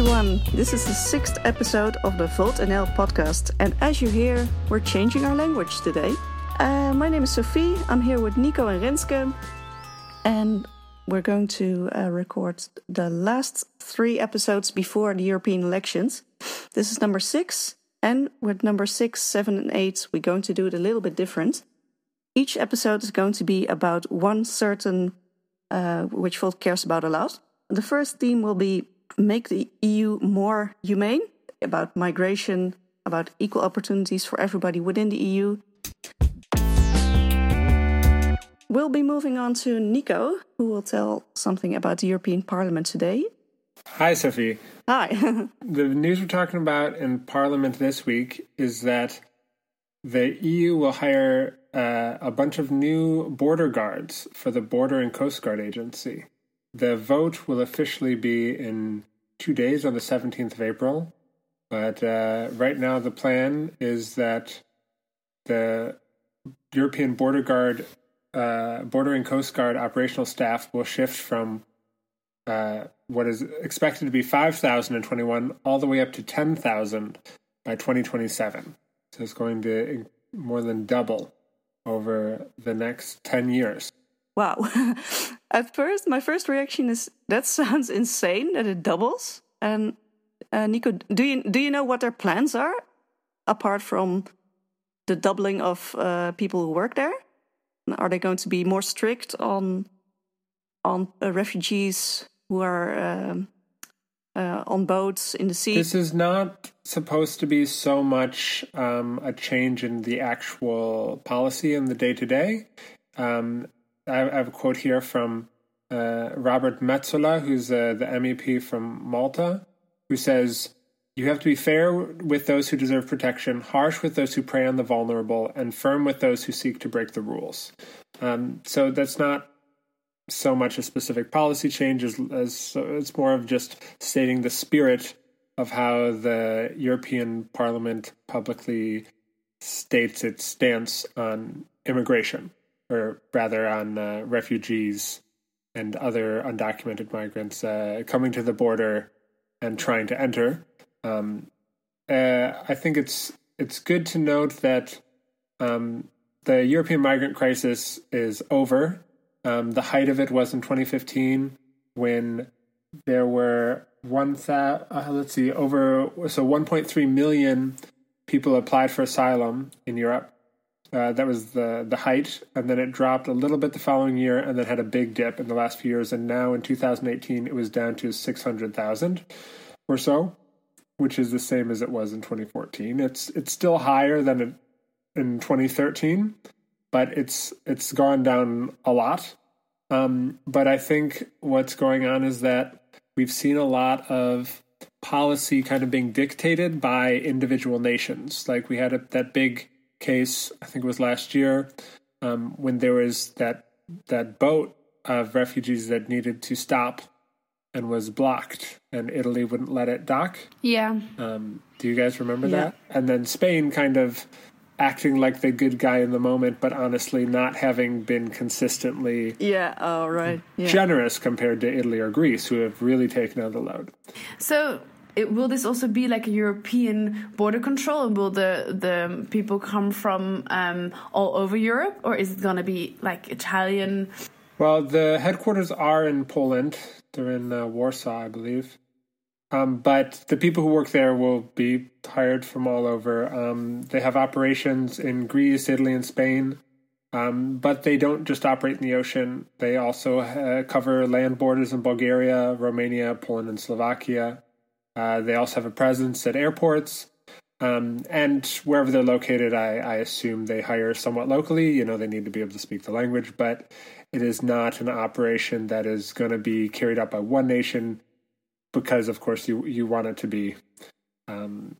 everyone. This is the sixth episode of the Volt NL podcast, and as you hear, we're changing our language today. Uh, my name is Sophie. I'm here with Nico and Renske, and we're going to uh, record the last three episodes before the European elections. This is number six, and with number six, seven, and eight, we're going to do it a little bit different. Each episode is going to be about one certain uh, which Volt cares about a lot. The first theme will be make the EU more humane about migration, about equal opportunities for everybody within the EU. We'll be moving on to Nico, who will tell something about the European Parliament today. Hi, Sophie. Hi. the news we're talking about in Parliament this week is that the EU will hire uh, a bunch of new border guards for the Border and Coast Guard Agency. The vote will officially be in two days on the 17th of April. But uh, right now, the plan is that the European Border Guard, uh, Border and Coast Guard operational staff will shift from uh, what is expected to be 5,021 all the way up to 10,000 by 2027. So it's going to more than double over the next 10 years. Wow. At first, my first reaction is that sounds insane that it doubles. And uh, Nico, do you do you know what their plans are apart from the doubling of uh, people who work there? Are they going to be more strict on on uh, refugees who are um, uh, on boats in the sea? This is not supposed to be so much um, a change in the actual policy in the day to day. I have a quote here from uh, Roberta Metsola, who's uh, the MEP from Malta, who says, You have to be fair with those who deserve protection, harsh with those who prey on the vulnerable, and firm with those who seek to break the rules. Um, so that's not so much a specific policy change as, as it's more of just stating the spirit of how the European Parliament publicly states its stance on immigration or rather on uh, refugees and other undocumented migrants uh, coming to the border and trying to enter. Um, uh, I think it's it's good to note that um, the European migrant crisis is over. Um, the height of it was in 2015 when there were one uh, let's see over so 1.3 million people applied for asylum in Europe uh, that was the the height, and then it dropped a little bit the following year, and then had a big dip in the last few years. And now in 2018, it was down to 600,000 or so, which is the same as it was in 2014. It's it's still higher than it, in 2013, but it's it's gone down a lot. Um, but I think what's going on is that we've seen a lot of policy kind of being dictated by individual nations. Like we had a, that big case, I think it was last year, um, when there was that that boat of refugees that needed to stop and was blocked, and Italy wouldn't let it dock. Yeah. Um, do you guys remember yeah. that? And then Spain kind of acting like the good guy in the moment, but honestly not having been consistently yeah, oh, right. yeah. generous compared to Italy or Greece, who have really taken on the load. So it, will this also be like a European border control? And will the the people come from um, all over Europe, or is it going to be like Italian? Well, the headquarters are in Poland. They're in uh, Warsaw, I believe. Um, but the people who work there will be hired from all over. Um, they have operations in Greece, Italy, and Spain. Um, but they don't just operate in the ocean. They also uh, cover land borders in Bulgaria, Romania, Poland, and Slovakia. Uh, they also have a presence at airports. Um, and wherever they're located, I, I, assume they hire somewhat locally. You know, they need to be able to speak the language, but it is not an operation that is going to be carried out by one nation because, of course, you you want it to be um,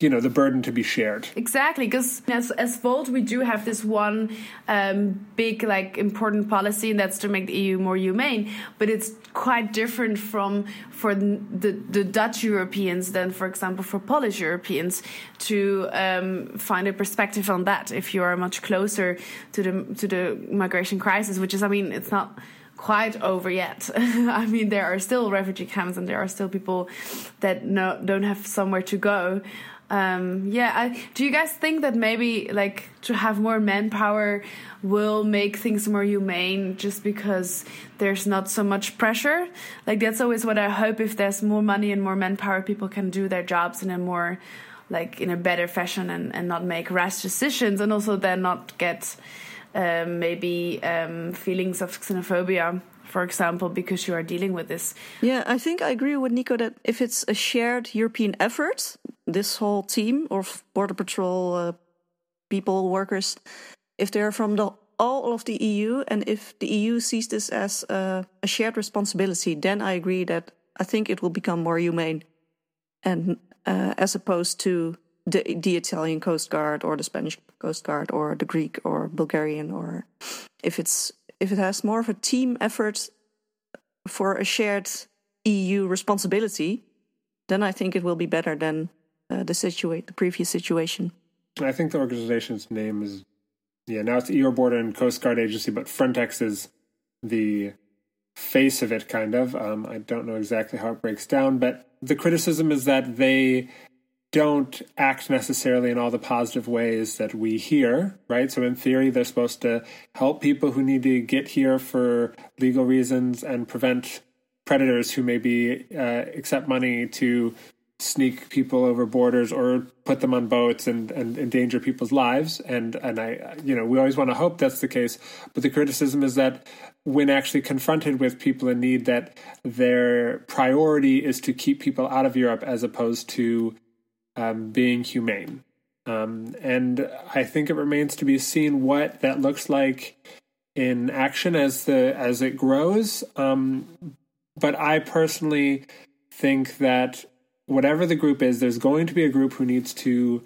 you know the burden to be shared exactly because as as Volt we do have this one um, big like important policy and that's to make the eu more humane but it's quite different from for the the dutch europeans than for example for polish europeans to um, find a perspective on that if you are much closer to the to the migration crisis which is i mean it's not quite over yet. I mean, there are still refugee camps and there are still people that no, don't have somewhere to go. Um, yeah, I, do you guys think that maybe like to have more manpower will make things more humane just because there's not so much pressure? Like that's always what I hope. If there's more money and more manpower, people can do their jobs in a more like in a better fashion and, and not make rash decisions and also then not get um, maybe um, feelings of xenophobia for example, because you are dealing with this. Yeah, I think I agree with Nico that if it's a shared European effort, this whole team of Border Patrol uh, people, workers, if they're from the all of the EU and if the EU sees this as a, a shared responsibility, then I agree that I think it will become more humane. And uh, as opposed to the the Italian Coast Guard or the Spanish Coast Guard or the Greek or Bulgarian or if it's if it has more of a team effort for a shared EU responsibility, then I think it will be better than uh, the situa- the previous situation. I think the organization's name is yeah now it's EU Border and Coast Guard Agency, but Frontex is the face of it, kind of. Um, I don't know exactly how it breaks down, but the criticism is that they don't act necessarily in all the positive ways that we hear, right? So, in theory, they're supposed to help people who need to get here for legal reasons and prevent predators who maybe uh, accept money to sneak people over borders or put them on boats and, and endanger people's lives. And and I, you know, we always want to hope that's the case. But the criticism is that when actually confronted with people in need, that their priority is to keep people out of Europe as opposed to um, being humane. Um, and I think it remains to be seen what that looks like in action as the as it grows. Um, but I personally think that whatever the group is, there's going to be a group who needs to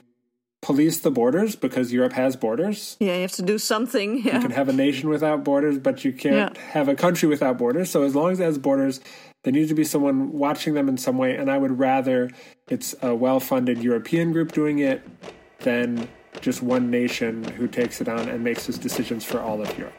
police the borders because Europe has borders. Yeah, you have to do something. Yeah. You can have a nation without borders, but you can't yeah. have a country without borders. So as long as it has borders, there needs to be someone watching them in some way. And I would rather it's a well funded European group doing it than just one nation who takes it on and makes those decisions for all of Europe.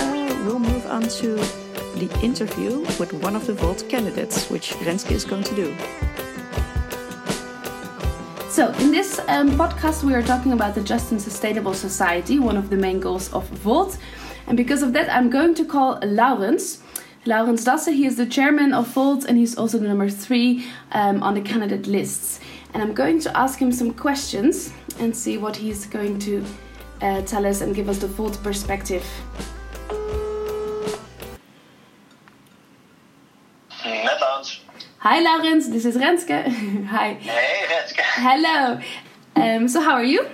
Uh, we'll move on to the interview with one of the Volt candidates, which Renske is going to do. So, in this um, podcast, we are talking about the just and sustainable society, one of the main goals of Volt. And because of that, I'm going to call Laurens. Laurens Dassen, he is the chairman of Volt and he's also the number three um, on the candidate lists. And I'm going to ask him some questions and see what he's going to uh, tell us and give us the Volt perspective Hi, Laurens. This is Renske. Hi. Hey, Renske. Hello. Um, so, how are you?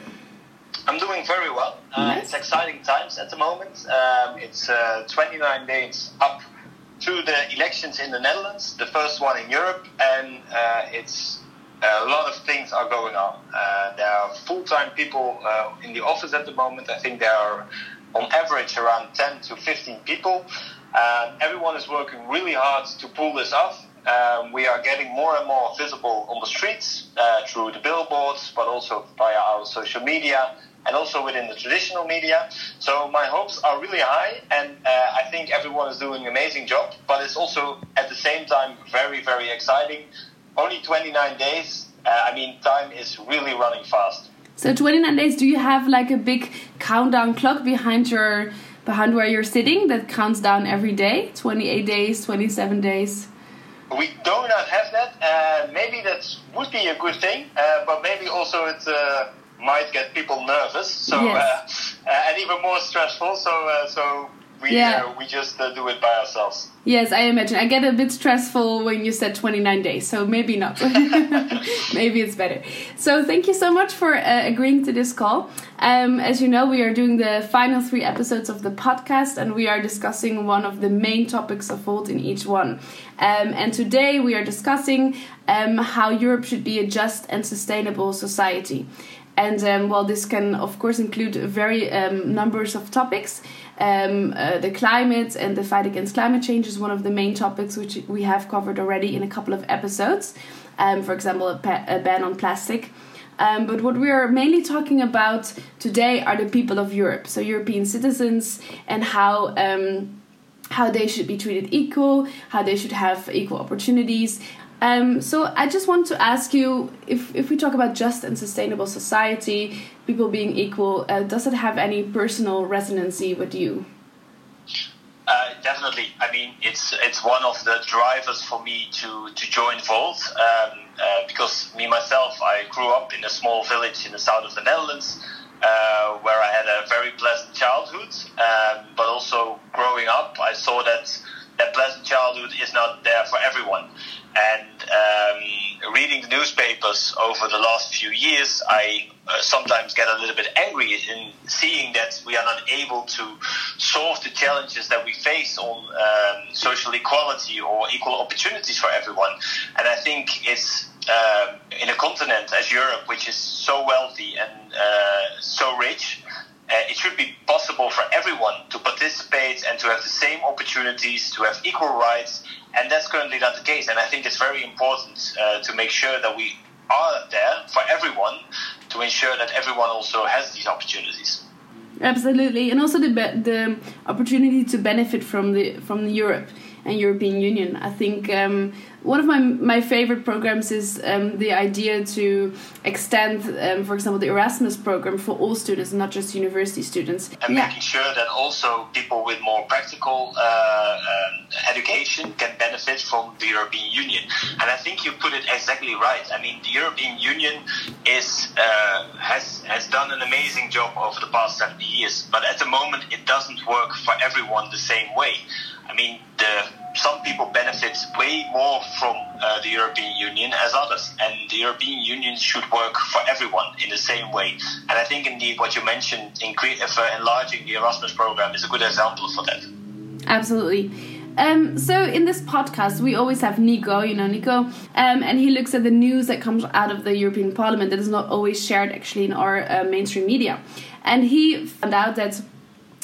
I'm doing very well. Uh, nice. It's exciting times at the moment. Um, it's uh, 29 days up to the elections in the Netherlands, the first one in Europe, and uh, it's a lot of things are going on. Uh, there are full-time people uh, in the office at the moment. I think there are, on average, around 10 to 15 people. everyone is working really hard to pull this off um, we are getting more and more visible on the streets uh, through the billboards, but also via our social media and also within the traditional media. So my hopes are really high, and uh, I think everyone is doing an amazing job. But it's also at the same time very, very exciting. Only 29 days. Uh, I mean, time is really running fast. So 29 days. Do you have like a big countdown clock behind your behind where you're sitting that counts down every day? 28 days, 27 days. We do not have that. Uh, maybe that would be a good thing, uh, but maybe also it uh, might get people nervous. So yes. Uh, uh, and even more stressful. So uh, so we yeah. we just do it by ourselves. Yes, I imagine. I get a bit stressful when you said 29 days, so maybe not. maybe it's better. So, thank you so much for uh, agreeing to this call. Um, as you know, we are doing the final three episodes of the podcast, and we are discussing one of the main topics of Volt in each one. Um, and today we are discussing um, how Europe should be a just and sustainable society. And um, this can of course include very um, numbers of topics. Um, uh, the climate and the fight against climate change is one of the main topics which we have covered already in a couple of episodes. Um, for example, a, a, ban on plastic. Um, but what we are mainly talking about today are the people of Europe, so European citizens, and how um, how they should be treated equal, how they should have equal opportunities. Um, so I just want to ask you if if we talk about just and sustainable society, people being equal, uh, does it have any personal resonancy with you? Uh, definitely. I mean, it's it's one of the drivers for me to to join Volt um, uh, because me myself, I grew up in a small village in the south of the Netherlands. Uh, where I had a very pleasant childhood, um, but also growing up, I saw that that pleasant childhood is not there for everyone. And um, reading the newspapers over the last few years, I uh, sometimes get a little bit angry in seeing that we are not able to solve the challenges that we face on um, social equality or equal opportunities for everyone. And I think it's uh, in a continent as Europe, which is so wealthy and uh, so rich, it should be possible for everyone to participate and to have the same opportunities, to have equal rights, and that's currently not the case. And I think it's very important uh, to make sure that we are there for everyone to ensure that everyone also has these opportunities. Absolutely, and also the the opportunity to benefit from the from Europe and European Union. I think um, one of my my favorite programs is um, the idea to extend, um, for example, the Erasmus program for all students, not just university students. And yeah. making sure that also people with more practical uh, uh, education can benefit from the European Union. And I think you put it exactly right. I mean, the European Union is uh, has has done an amazing job over the past 70 years, but at the moment it doesn't work for everyone the same way. I mean, the, some people benefit way more from uh, the European Union as others, and the European Union should work for everyone in the same way. And I think, indeed, what you mentioned, incre- uh, enlarging the Erasmus program, is a good example for that. Absolutely. Um, so in this podcast, we always have Nico, you know Nico, um, and he looks at the news that comes out of the European Parliament that is not always shared actually in our uh, mainstream media. And he found out that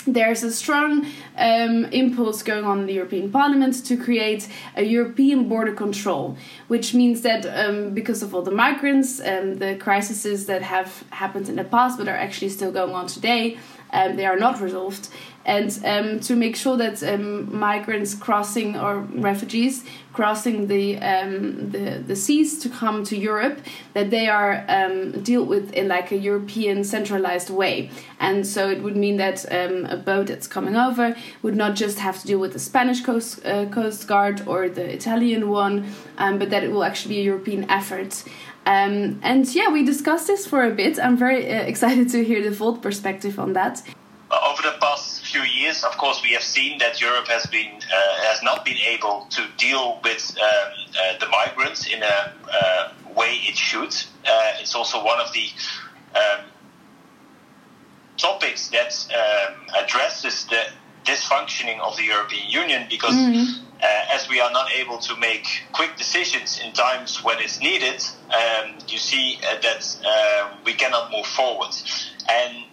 there's a strong um, impulse going on in the European Parliament to create a European border control, which means that um, because of all the migrants and the crises that have happened in the past but are actually still going on today, um, they are not resolved and um, to make sure that um, migrants crossing or refugees crossing the, um, the the seas to come to Europe that they are um, dealt with in like a European centralized way, and so it would mean that um, a boat that's coming over would not just have to deal with the Spanish coast uh, coast guard or the Italian one, um, but that it will actually be a European effort. And yeah, we discussed this for a bit. I'm very uh, excited to hear the Volt perspective on that. Over the past years, of course, we have seen that Europe has been uh, has not been able to deal with um, uh, the migrants in a uh, way it should. Uh, it's also one of the um, topics that um, addresses the dysfunctioning of the European Union because. Mm-hmm. Uh, as we are not able to make quick decisions in times when it's needed, um, you see uh, that we cannot move forward. And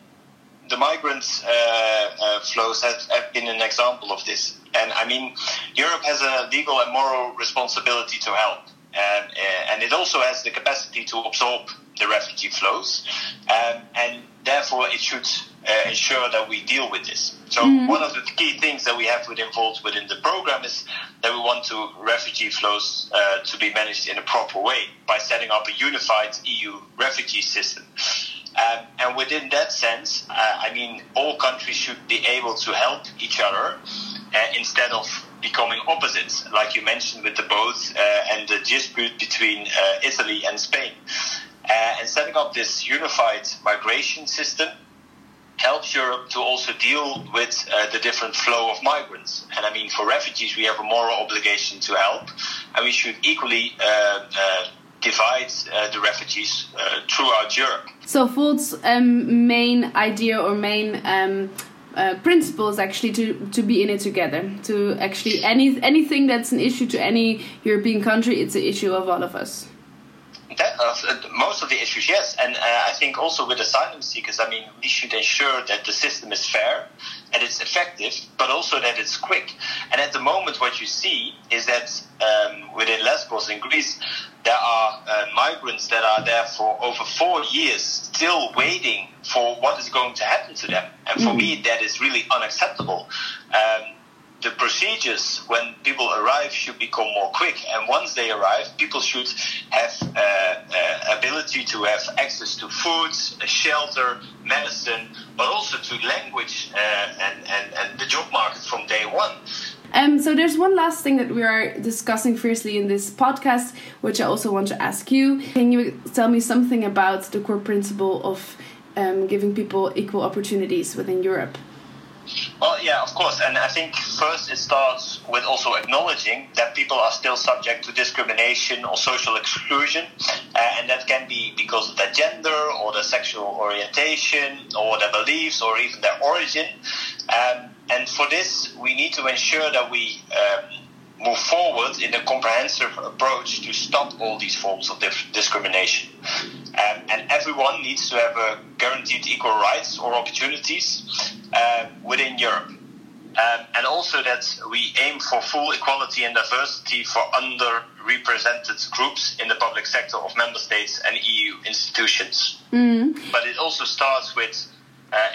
the migrant uh, uh, flows have, have, been an example of this. And I mean, Europe has a legal and moral responsibility to help. And, uh, and it also has the capacity to absorb the refugee flows. Um, and therefore, it should uh, ensure that we deal with this. So, mm-hmm. one of the key things that we have involved within the program is that we want to refugee flows uh, to be managed in a proper way by setting up a unified EU refugee system. Um, and within that sense, uh, I mean, all countries should be able to help each other uh, instead of becoming opposites, like you mentioned with the boats uh, and the dispute between uh, Italy and Spain. Uh, and setting up this unified migration system helps Europe to also deal with uh, the different flow of migrants. And I mean, for refugees, we have a moral obligation to help, and we should equally divide uh, the refugees uh, throughout Europe. So Volt's um, main idea or main um, uh, principle is actually to, to be in it together. To actually any anything that's an issue to any European country, it's an issue of all of us. That, uh, most of the issues, yes, and uh, I think also with asylum seekers, I mean, we should ensure that the system is fair and it's effective, but also that it's quick. And at the moment, what you see is that um, within Lesbos in Greece, there are uh, migrants that are there for over four years, still waiting for what is going to happen to them. And for mm. me, that is really unacceptable. Um, the procedures when people arrive should become more quick. And once they arrive, people should have uh, uh, ability to have access to food, shelter, medicine, but also to language uh, and, and, and the job market from day one. Um, so there's one last thing that we are discussing fiercely in this podcast, which I also want to ask you. Can you tell me something about the core principle of um, giving people equal opportunities within Europe? Well, yeah, of course. And I think first it starts with also acknowledging that people are still subject to discrimination or social exclusion. Uh, and that can be because of their gender or their sexual orientation or their beliefs or even their origin. Um, and for this, we need to ensure that we um, move forward in a comprehensive approach to stop all these forms of discrimination. Um, and everyone needs to have guaranteed equal rights or opportunities uh, within Europe. Um, and also that we aim for full equality and diversity for underrepresented groups in the public sector of member states and EU institutions. Mm. But it also starts with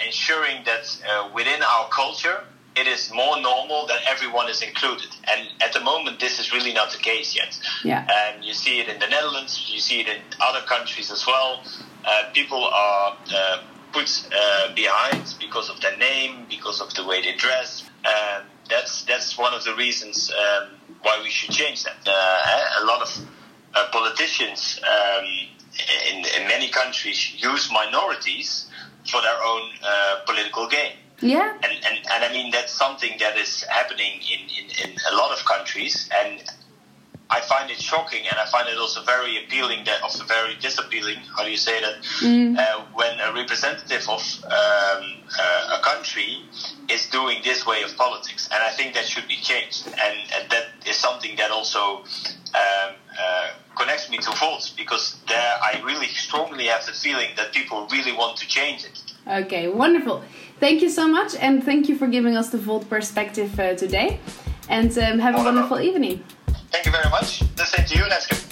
ensuring that uh, within our culture, it is more normal that everyone is included. And at the moment, this is really not the case yet. Yeah. And you see it in the Netherlands, you see it in other countries as well. Uh, people are uh, put uh, behind because of their name, because of the way they dress. And that's that's one of the reasons um, why we should change that. Uh, a lot of uh, politicians um, in, in many countries use minorities for their own uh, political gain. Yeah. And, and, and I mean, that's something that is happening in, in, in a lot of countries. And I find it shocking and I find it also very appealing, that also very disappealing, how do you say that, mm. uh, when a representative of um, uh, a country is doing this way of politics. And I think that should be changed. And, and that is something that also um, uh, connects me to Volt because there I really strongly have the feeling that people really want to change it. Okay, wonderful. Thank you so much, and thank you for giving us the Volt perspective uh, today. And um, have a wonderful evening. Thank you very much. The same to you, Renske.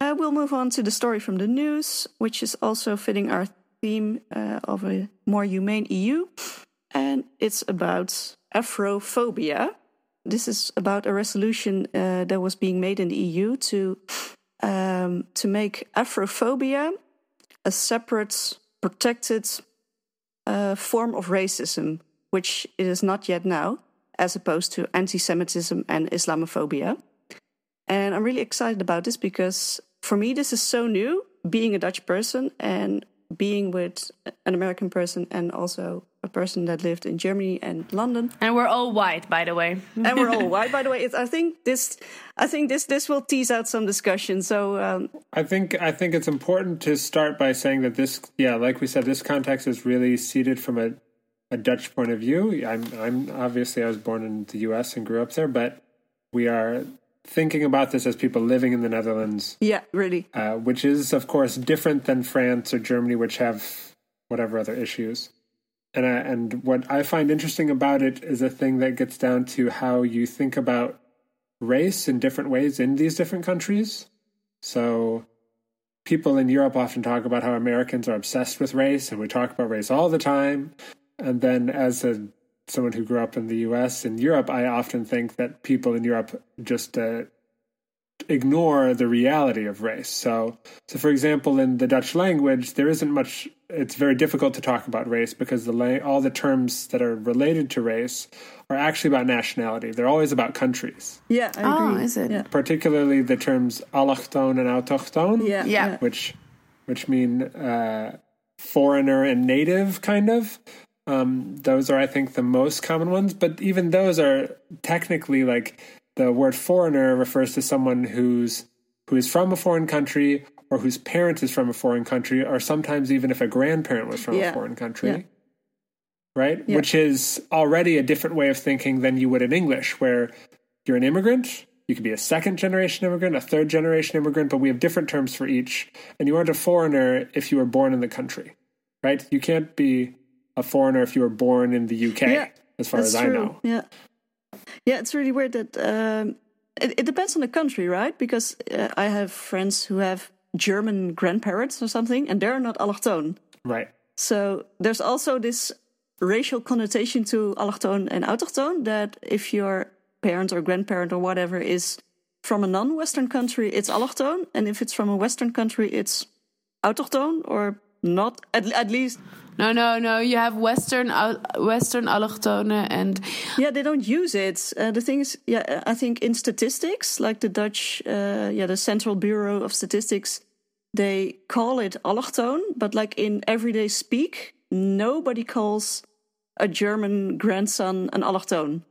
Uh, we'll move on to the story from the news, which is also fitting our theme uh, of a more humane EU. And it's about Afrophobia. This is about a resolution uh, that was being made in the EU to um, to make Afrophobia a separate, protected uh, form of racism, which it is not yet now, as opposed to anti Semitism and Islamophobia. And I'm really excited about this because for me, this is so new, being a Dutch person and being with an American person and also a person that lived in Germany and London. And we're all white, by the way. and we're all white, by the way. It's, I think this, I think this, this will tease out some discussion. So um, I think I think it's important to start by saying that this, yeah, like we said, this context is really seated from a, a Dutch point of view. I'm, I'm obviously I was born in the U.S. and grew up there, but we are thinking about this as people living in the Netherlands. Yeah, really. Uh, which is, of course, different than France or Germany, which have whatever other issues. And I, and what I find interesting about it is a thing that gets down to how you think about race in different ways in these different countries. So people in Europe often talk about how Americans are obsessed with race, and we talk about race all the time. And then, as a someone who grew up in the U.S. and Europe, I often think that people in Europe just uh, ignore the reality of race. So, so for example, in the Dutch language, there isn't much. It's very difficult to talk about race because the all the terms that are related to race are actually about nationality. They're always about countries. Yeah, I oh, agree. is it? Yeah. Particularly the terms allochtoon and autochtoon. Yeah, yeah. Which, which mean uh, foreigner and native, kind of. Um, those are, I think, the most common ones. But even those are technically like the word foreigner refers to someone who's who is from a foreign country or whose parent is from a foreign country, or sometimes even if a grandparent was from yeah. a foreign country. Yeah. right? Yeah. Which is already a different way of thinking than you would in English, where you're an immigrant, you could be a second generation immigrant, a third generation immigrant, but we have different terms for each. And you aren't a foreigner if you were born in the country, right? You can't be a foreigner if you were born in the UK, yeah, as far as true. I know. Yeah. Yeah, it's really weird that um, it, it, depends on the country, right? Because uh, I have friends who have German grandparents or something, and they're not allochthone. Right. So there's also this racial connotation to allochthone and autochtone that if your parent or grandparent or whatever is from a non-Western country, it's allochtone, and if it's from a Western country, it's autochtone or not at, at least. No, no, no. You have Western Western allochtone and yeah, they don't use it. Uh, the thing is, yeah, I think in statistics, like the Dutch, uh, yeah, the Central Bureau of Statistics, they call it allochtone, but like in everyday speak, nobody calls a German grandson an allochtone.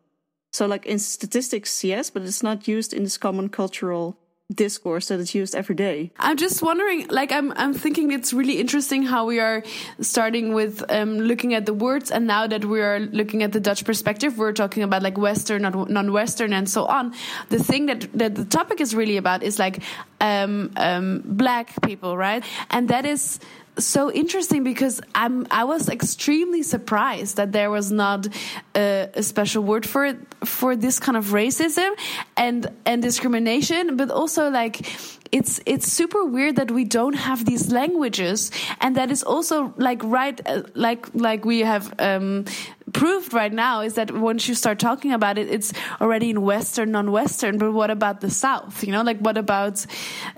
So, like in statistics, yes, but it's not used in this common cultural discourse that is used every day. I'm just wondering, like, I'm I'm thinking it's really interesting how we are starting with um, looking at the words, and now that we are looking at the Dutch perspective, we're talking about like Western, non-Western, and so on. The thing that that the topic is really about is like um, um, black people, right? And that is so interesting because I'm I was extremely surprised that there was not a, special word for it for this kind of racism and and discrimination, but also like it's it's super weird that we don't have these languages and that is also like right uh, like like we have um, proved right now is that once you start talking about it it's already in western non-western but what about the south? You know like what about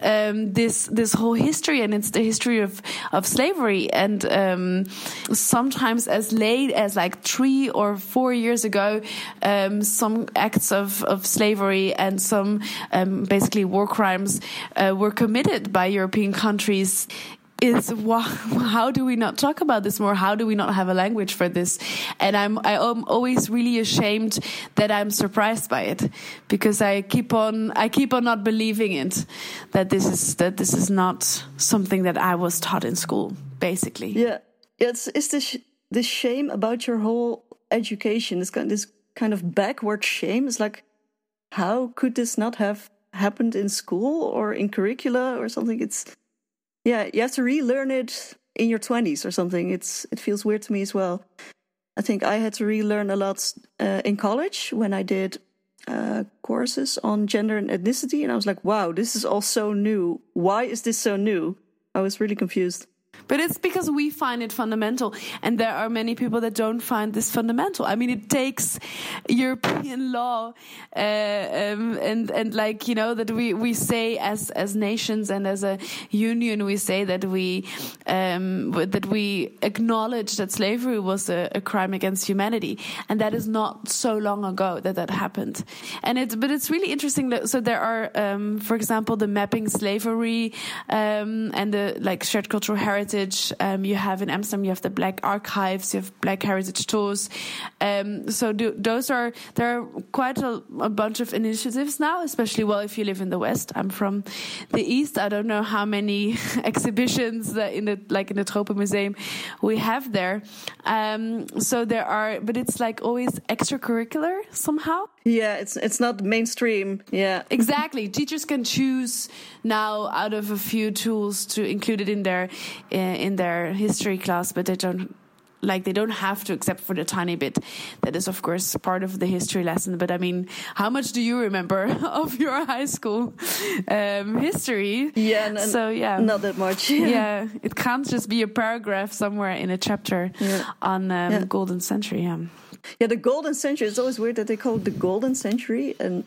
um, this this whole history? And it's the history of of slavery. And um, sometimes as late as like three or four years ago um, some acts of of slavery and some um, basically war crimes uh, were committed by European countries is how do we not talk about this more? How do we not have a language for this? And I'm I am always really ashamed that I'm surprised by it because I keep on I keep on not believing it that this is that this is not something that I was taught in school basically. Yeah, it's it's this this shame about your whole education. This kind this kind of backward shame. It's like how could this not have happened in school or in curricula or something. It's yeah, you have to relearn it in your twenties or something. It's it feels weird to me as well. I think I had to relearn a lot uh, in college when I did uh, courses on gender and ethnicity, and I was like, "Wow, this is all so new. Why is this so new?" I was really confused. But it's because we find it fundamental, and there are many people that don't find this fundamental. I mean, it takes European law, uh, um, and and like you know that we we say as as nations and as a union, we say that we um, that we acknowledge that slavery was a, a, crime against humanity, and that is not so long ago that that happened. And it's but it's really interesting. That, so there are, um, for example, the mapping slavery um, and the like shared cultural heritage heritage. Um, you have in Amsterdam, you have the Black Archives, you have Black Heritage Tours. Um, so do, those are there are quite a, a, bunch of initiatives now, especially well if you live in the West. I'm from the East. I don't know how many exhibitions in the like in the Tropen Museum we have there. Um, so there are, but it's like always extracurricular somehow. Yeah, it's it's not mainstream. Yeah, exactly. Teachers can choose now out of a few tools to include it in their in their history class, but they don't like they don't have to except for the tiny bit that is of course part of the history lesson but i mean how much do you remember of your high school um, history yeah so yeah not that much yeah it can't just be a paragraph somewhere in a chapter yeah. on um, yeah. golden century yeah yeah the golden century it's always weird that they call it the golden century and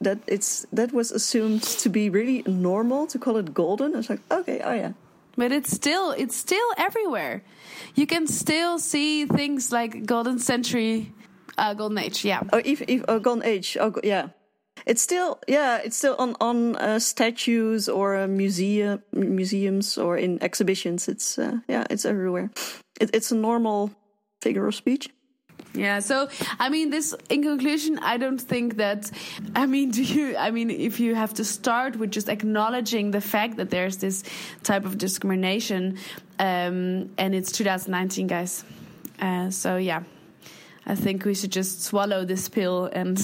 that it's that was assumed to be really normal to call it golden. It's like okay, oh yeah, but it's still it's still everywhere. You can still see things like golden century, uh, golden age. Yeah. Oh, if, if uh, golden age. Oh, yeah. It's still yeah. It's still on on uh, statues or uh, museum museums or in exhibitions. It's uh, yeah. It's everywhere. It, it's a normal figure of speech. Yeah. So, I mean, this, in conclusion, I don't think that, I mean, do you, I mean, if you have to start with just acknowledging the fact that there's this type of discrimination, um, and it's 2019, guys. Uh, so yeah, I think we should just swallow this pill and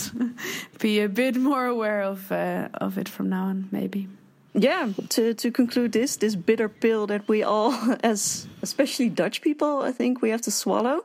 be a bit more aware of uh, of it from now on, maybe. Yeah, to to conclude this this bitter pill that we all, as especially Dutch people, I think we have to swallow.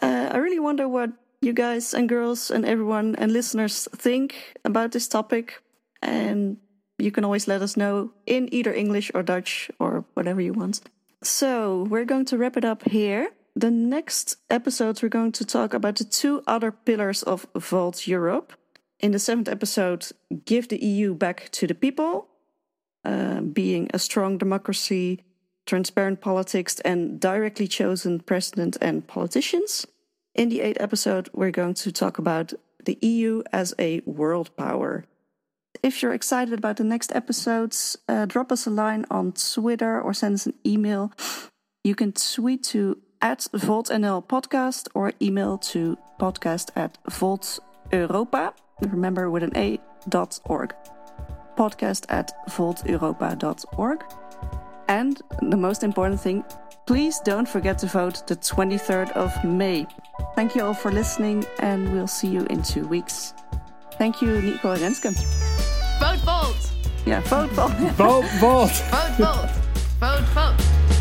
Uh, I really wonder what you guys and girls and everyone and listeners think about this topic, and you can always let us know in either English or Dutch or whatever you want. So we're going to wrap it up here. The next episodes, we're going to talk about the two other pillars of Volt Europe. In the seventh episode, Give the EU Back to the People, uh, being a strong democracy, transparent politics, and directly chosen president and politicians. In the eighth episode, we're going to talk about the EU as a world power. If you're excited about the next episodes, uh, drop us a line on Twitter or send us an email. You can tweet to at VoltNL podcast or email to podcast at VoltEuropa. Remember with an A dot org. Podcast at VoltEuropa.org. And the most important thing, please don't forget to vote the 23rd of May. Thank you all for listening, and we'll see you in two weeks. Thank you, Nico and Renske. Vote Volt! Yeah, vote Volt. vote Volt! vote Volt! vote Volt!